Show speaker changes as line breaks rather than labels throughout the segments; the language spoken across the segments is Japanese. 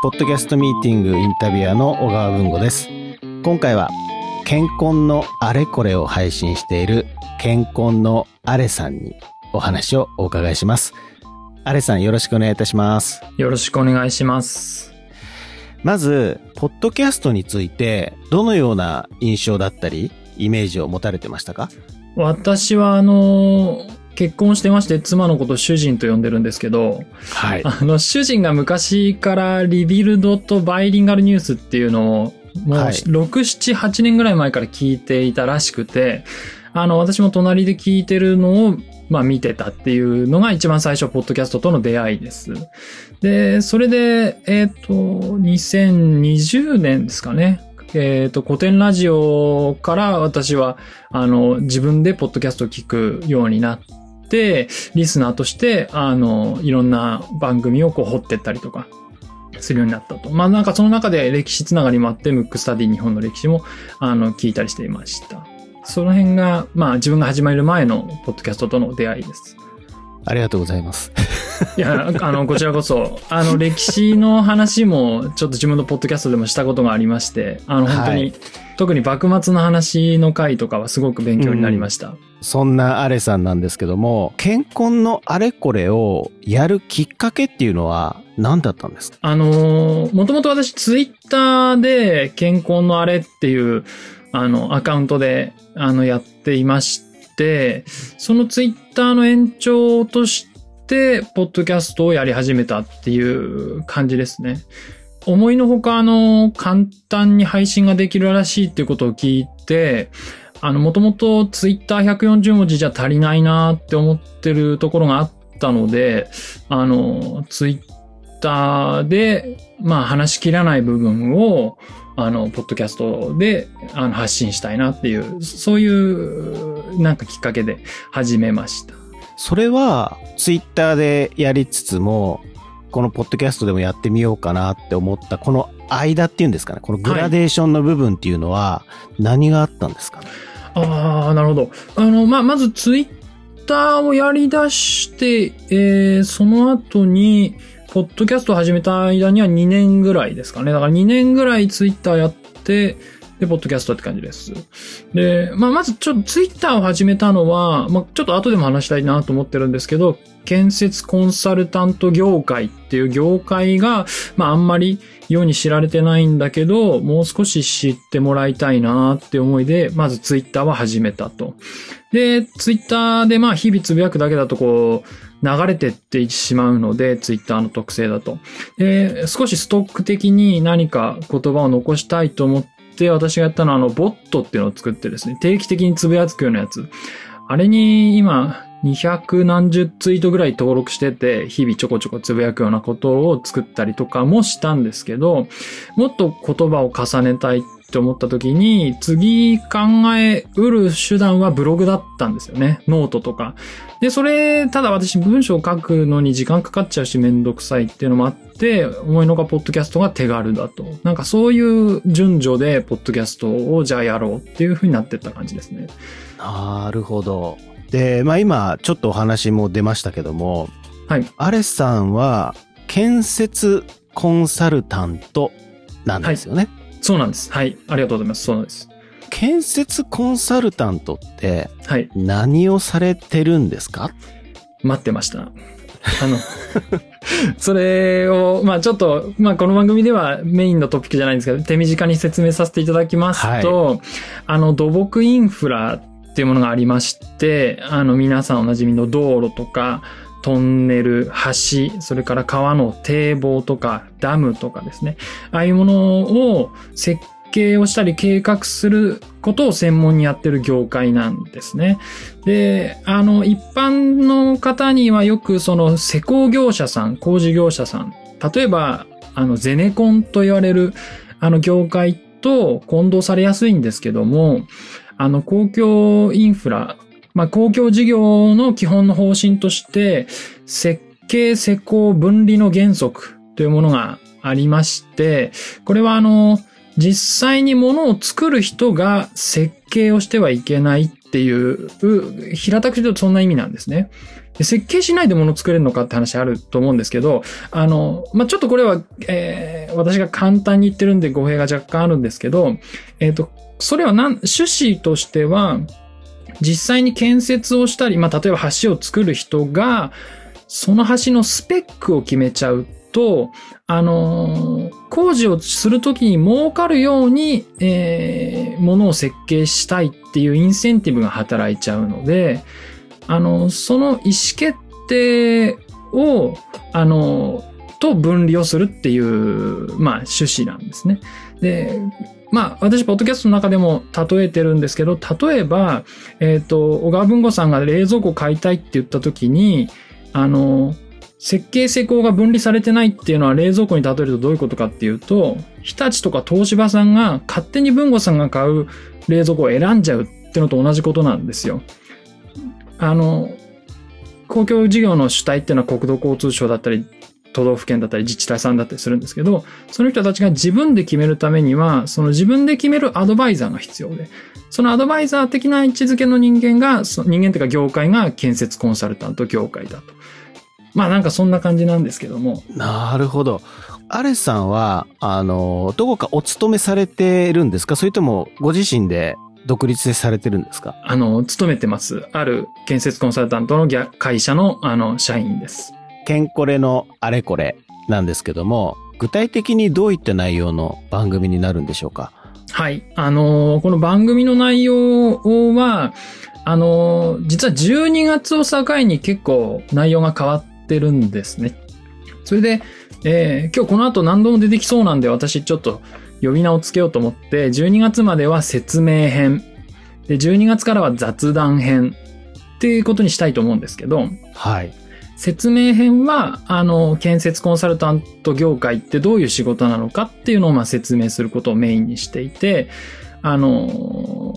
ポッドキャストミーティングインタビュアーの小川文吾です。今回は、健康のあれこれを配信している、健康のあれさんにお話をお伺いします。あれさんよろしくお願いいたします。
よろしくお願いします。
まず、ポッドキャストについて、どのような印象だったり、イメージを持たれてましたか？
私はあの、結婚してまして妻のこと主人と呼んでるんですけど、
はい。
あの、主人が昔からリビルドとバイリンガルニュースっていうのを、もう
はい
6、7、8年ぐらい前から聞いていたらしくて、あの、私も隣で聞いてるのを、まあ見てたっていうのが一番最初、ポッドキャストとの出会いです。で、それで、えっ、と、2020年ですかね。えっ、と、古典ラジオから私は、あの、自分でポッドキャストを聞くようになって、リスナーとして、あの、いろんな番組をこう掘ってったりとか、するようになったと。まあなんかその中で歴史つながりもあって、ムックスタディ日本の歴史も、あの、聞いたりしていました。その辺が、まあ自分が始まる前のポッドキャストとの出会いです。
ありがとうございます。
いや、あの、こちらこそ、あの、歴史の話も、ちょっと自分のポッドキャストでもしたことがありまして、あの、本当に、
はい
特に幕末の話の回とかはすごく勉強になりました。
そんなアレさんなんですけども、健康のあれこれをやるきっかけっていうのは何だったんですか？
あのー、もともと私ツイッターで健康のあれっていう、あの、アカウントで、あの、やっていまして、そのツイッターの延長として、ポッドキャストをやり始めたっていう感じですね。思いのほか、あの、簡単に配信ができるらしいっていうことを聞いて、あの、もともとツイッター140文字じゃ足りないなって思ってるところがあったので、あの、ツイッターで、まあ話しきらない部分を、あの、ポッドキャストであの発信したいなっていう、そういう、なんかきっかけで始めました。
それはツイッターでやりつつも、このポッドキャストでもやってみようかなって思った、この間っていうんですかね、このグラデーションの部分っていうのは何があったんですか？ね、
ああ、なるほど。あの、まあ、まずツイッターをやり出して、えー、その後に、ポッドキャスト始めた間には2年ぐらいですかね。だから2年ぐらいツイッターやって、で、ポッドキャストって感じです。で、まあ、まずちょっとツイッターを始めたのは、まあ、ちょっと後でも話したいなと思ってるんですけど、建設コンサルタント業界っていう業界が、まあ、あんまり世に知られてないんだけど、もう少し知ってもらいたいなって思いで、まずツイッターは始めたと。で、ツイッターでまあ日々つぶやくだけだとこう、流れてってしまうので、ツイッターの特性だと。で、少しストック的に何か言葉を残したいと思ってて、私がやったのはあの、ボットっていうのを作ってですね、定期的につぶやくようなやつ。あれに今、200何十ツイートぐらい登録してて、日々ちょこちょこつぶやくようなことを作ったりとかもしたんですけど、もっと言葉を重ねたいって思った時に、次考えうる手段はブログだったんですよね。ノートとか。で、それ、ただ私文章を書くのに時間かかっちゃうしめんどくさいっていうのもあって、思いのがポッドキャストが手軽だと。なんかそういう順序でポッドキャストをじゃあやろうっていう風になってった感じですね。
なるほど。で、まあ今、ちょっとお話も出ましたけども、
はい。
アレさんは、建設コンサルタントなんですよね。
そうなんです。はい。ありがとうございます。そうなんです。
建設コンサルタントって
はい。
何をされてるんですか？
待ってました。あの、それを、まあちょっと、まあこの番組ではメインのトピックじゃないんですけど、手短に説明させていただきますと、あの、土木インフラっていうものがありまして、あの、皆さんおなじみの道路とか、トンネル、橋、それから川の堤防とか、ダムとかですね。ああいうものを設計をしたり計画することを専門にやってる業界なんですね。で、あの、一般の方にはよくその施工業者さん、工事業者さん、例えば、あの、ゼネコンと言われる、あの、業界と混同されやすいんですけども、あの、公共インフラ、まあ、公共事業の基本の方針として、設計施工分離の原則というものがありまして、これはあの、実際に物を作る人が設計をしてはいけないっていう、平たく言うとそんな意味なんですね。設計しないで物作れるのかって話あると思うんですけど、あの、まあ、ちょっとこれは、えー、私が簡単に言ってるんで語弊が若干あるんですけど、えっ、と、それはなん、趣旨としては、実際に建設をしたり、まあ、例えば橋を作る人が、その橋のスペックを決めちゃうと、あのー工事をするときに儲かるように、えー、ものを設計したいっていうインセンティブが働いちゃうので、あの、その意思決定を、あの、と分離をするっていう、まあ、趣旨なんですね。で、まあ、私、ポッドキャストの中でも例えてるんですけど、例えば、えっ、と、小川文吾さんが冷蔵庫買いたいって言ったときに、あの、設計施工が分離されてないっていうのは冷蔵庫に例えるとどういうことかっていうと、日立とか東芝さんが勝手に文吾さんが買う冷蔵庫を選んじゃうっていうのと同じことなんですよ。あの、公共事業の主体っていうのは国土交通省だったり、都道府県だったり自治体さんだったりするんですけど、その人たちが自分で決めるためには、その自分で決めるアドバイザーが必要で、そのアドバイザー的な位置づけの人間が、そ人間というか業界が建設コンサルタント業界だと。まあなんかそんな感じなんですけども。
なるほど。アレスさんは、あの、どこかお勤めされてるんですか？それともご自身で独立されてるんですか？
あの、勤めてます。ある建設コンサルタントの会社の、あの、社員です。
ケンコレのあれこれなんですけども、具体的にどういった内容の番組になるんでしょうか？
はい。あのーこの番組の内容は、あのー実は12月を境に結構内容が変わってるんですね。それで、えー今日この後何度も出てきそうなんで私ちょっと呼び名をつけようと思って、12月までは説明編。で、12月からは雑談編。っていうことにしたいと思うんですけど、
はい。
説明編は、あの、建設コンサルタント業界ってどういう仕事なのかっていうのをまあ説明することをメインにしていて、あの、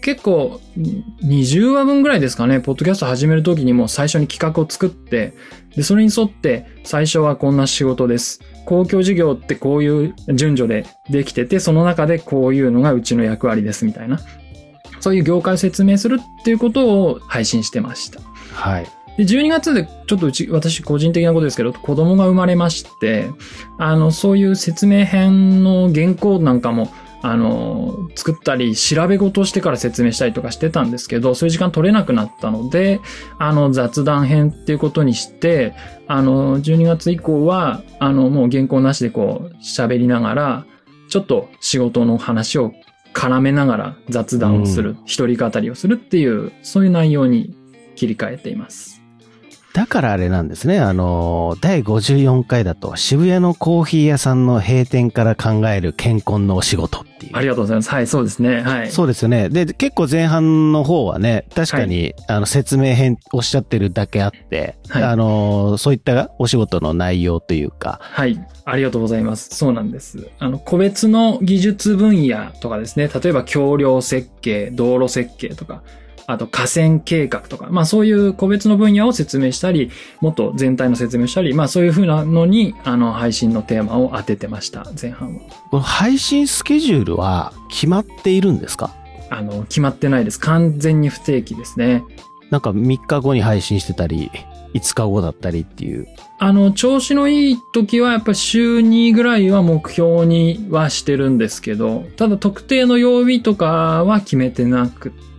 結構、20話分ぐらいですかね、ポッドキャスト始めるときにも最初に企画を作って、で、それに沿って、最初はこんな仕事です。公共事業ってこういう順序でできてて、その中でこういうのがうちの役割ですみたいな。そういう業界を説明するっていうことを配信してました。
はい。
で、12月でちょっとうち、私個人的なことですけど、子供が生まれまして、あの、そういう説明編の原稿なんかも、あの、作ったり、調べ事をしてから説明したりとかしてたんですけど、そういう時間取れなくなったので、あの、雑談編っていうことにして、あの、12月以降は、あの、もう原稿なしでこう、喋りながら、ちょっと仕事の話を絡めながら雑談をする、一人語りをするっていう、そういう内容に切り替えています。
だからあれなんですね。あの、第54回だと渋谷のコーヒー屋さんの閉店から考える健康のお仕事っていう。
ありがとうございます。はい、そうですね。はい。
そうですよね。で、結構前半の方はね、確かに、あの、説明編おっしゃってるだけあって、
はい
あの、そういったお仕事の内容というか、
はい。ありがとうございます。そうなんです。あの、個別の技術分野とかですね、例えば橋梁設計、道路設計とか、あと河川計画とか、まあそういう個別の分野を説明したり、もっと全体の説明をしたり、まあそういうふうなのに、あの、配信のテーマを当ててました、前半は。
この配信スケジュールは決まっているんですか？
あの、決まってないです。完全に不定期ですね。
なんか3日後に配信してたり、5日後だったりっていう。
あの、調子のいい時はやっぱ週2ぐらいは目標にはしてるんですけど、ただ特定の曜日とかは決めてなくって、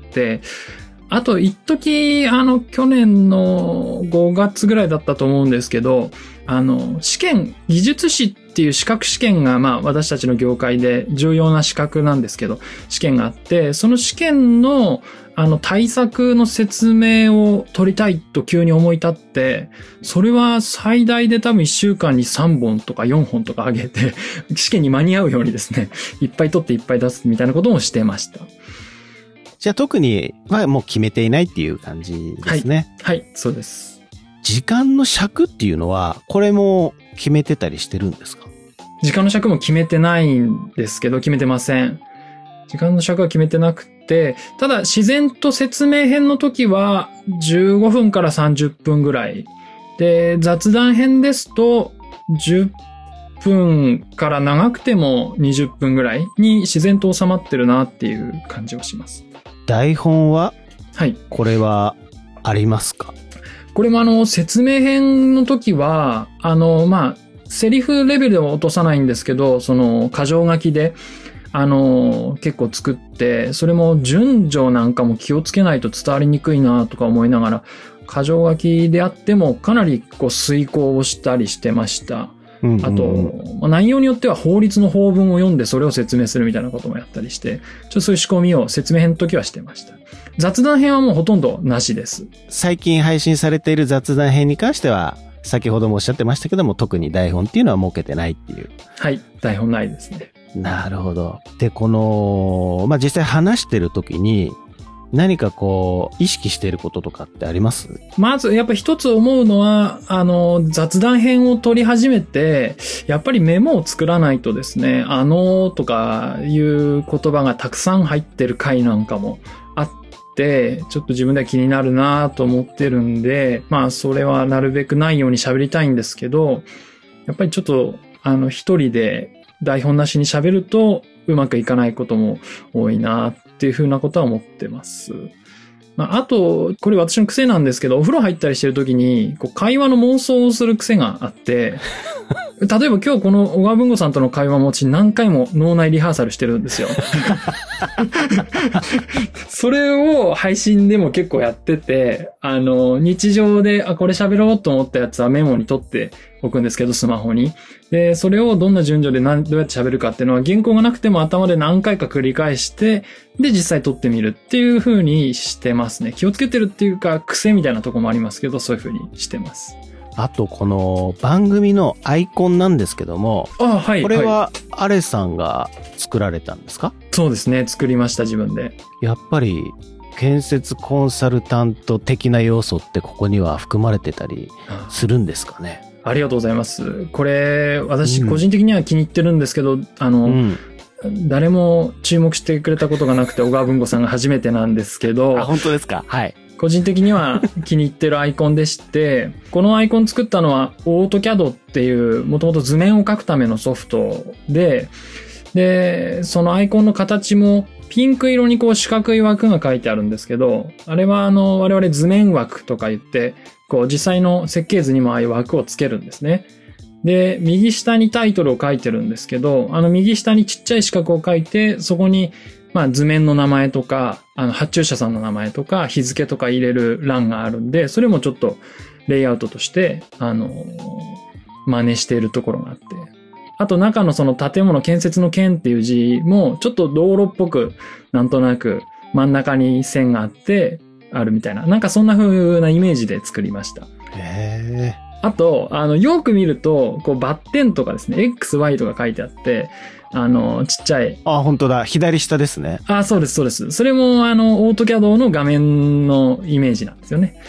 あと一時、あの、去年の5月ぐらいだったと思うんですけど、あの、試験、技術士っていう資格試験が、まあ私たちの業界で重要な資格なんですけど、試験があって、その試験の、あの、対策の説明を取りたいと急に思い立って、それは最大で多分1週間に3本とか4本とか上げて、試験に間に合うようにですね、いっぱい取っていっぱい出すみたいなこともしてました。
じゃあ特にはもう決めていないっていう感じですね。
はい、そうです。
時間の尺っていうのは、これも決めてたりしてるんですか？
時間の尺も決めてないんですけど、決めてません。時間の尺は決めてなくて、ただ自然と説明編の時は15分から30分ぐらい。で、雑談編ですと10分から長くても20分ぐらいに自然と収まってるなっていう感じはします。
台本は
はい。
これはありますか？
これもあの、説明編の時は、あの、まあ、セリフレベルでは落とさないんですけど、その、箇条書きで、あの、結構作って、それも順序なんかも気をつけないと伝わりにくいなとか思いながら、箇条書きであってもかなりこう遂行をしたりしてました。
うんうんうん
あと、まあ内容によっては法律の法文を読んでそれを説明するみたいなこともやったりして、ちょっとそういう仕込みを説明編の時はしてました。雑談編はもうほとんどなしです。
最近配信されている雑談編に関しては、先ほどもおっしゃってましたけども、特に台本っていうのは設けてないっていう。
はい。台本ないですね。
なるほど。で、この、まあ、実際話してる時に、何かこう、意識していることとかってあります？
まず、やっぱ一つ思うのは、あの、雑談編を取り始めて、やっぱりメモを作らないとですね、あのーとかいう言葉がたくさん入ってる回なんかもあって、ちょっと自分では気になるなと思ってるんで、まあ、それはなるべくないように喋りたいんですけど、やっぱりちょっと、あの、一人で台本なしに喋るとうまくいかないことも多いなっっていうふうなことは思ってます。まあ、あと、これ私の癖なんですけど、お風呂入ったりしてる時に、こう会話の妄想をする癖があって、例えば今日この小川文吾さんとの会話も私何回も脳内リハーサルしてるんですよ。それを配信でも結構やってて、あの、日常で、あ、これ喋ろうと思ったやつはメモに取っておくんですけど、スマホに。で、それをどんな順序で何どうやって喋るかっていうのは原稿がなくても頭で何回か繰り返して、で、実際撮ってみるっていう風にしてますね。気をつけてるっていうか、癖みたいなとこもありますけど、そういう風にしてます。
あと、この番組のアイコンなんですけども、
あはい。い、
これはアレさんが作られたんですか？
そうですね。作りました、自分で。
やっぱり、建設コンサルタント的な要素ってここには含まれてたりするんですかね？
ありがとうございます。これ、私
うん
個人的には気に入ってるんですけど、あの、
うん。
誰も注目してくれたことがなくて、小川文吾さんが初めてなんですけど、
あ、本当ですか？はい。
個人的には気に入ってるアイコンでして、このアイコン作ったのは、オートキャドっていう、もともと図面を描くためのソフトで、で、そのアイコンの形も、ピンク色にこう四角い枠が書いてあるんですけど、あれはあの、我々図面枠とか言って、こう実際の設計図にもああいう枠をつけるんですね。で、右下にタイトルを書いてるんですけど、あの右下にちっちゃい四角を書いて、そこに、まあ図面の名前とか、あの発注者さんの名前とか、日付とか入れる欄があるんで、それもちょっとレイアウトとして、あの、真似しているところがあって。あと中のその建物建設の建っていう字も、ちょっと道路っぽく、なんとなく真ん中に線があって、あるみたいな。なんかそんな風なイメージで作りました。
へ
あと、あの、よく見ると、こう、バッテンとかですね、X、Y とか書いてあって、あの、ちっちゃい。
あ、本当だ。左下ですね。
あ、そうです、そうです。それも、あの、オートキャドの画面のイメージなんですよね。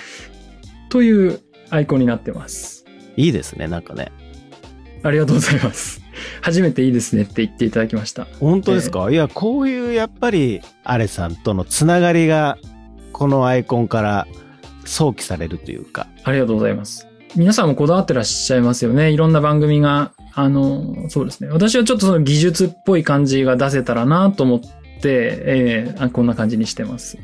というアイコンになってます。
いいですね、なんかね。
ありがとうございます。初めていいですねって言っていただきました。
本当ですか、いや、こういう、やっぱり、アレさんとのつながりが、このアイコンから想起されるというか。
ありがとうございます。皆さんもこだわってらっしゃいますよね。いろんな番組が。あの、そうですね。私はちょっとその技術っぽい感じが出せたらなと思って、えーこんな感じにしてます。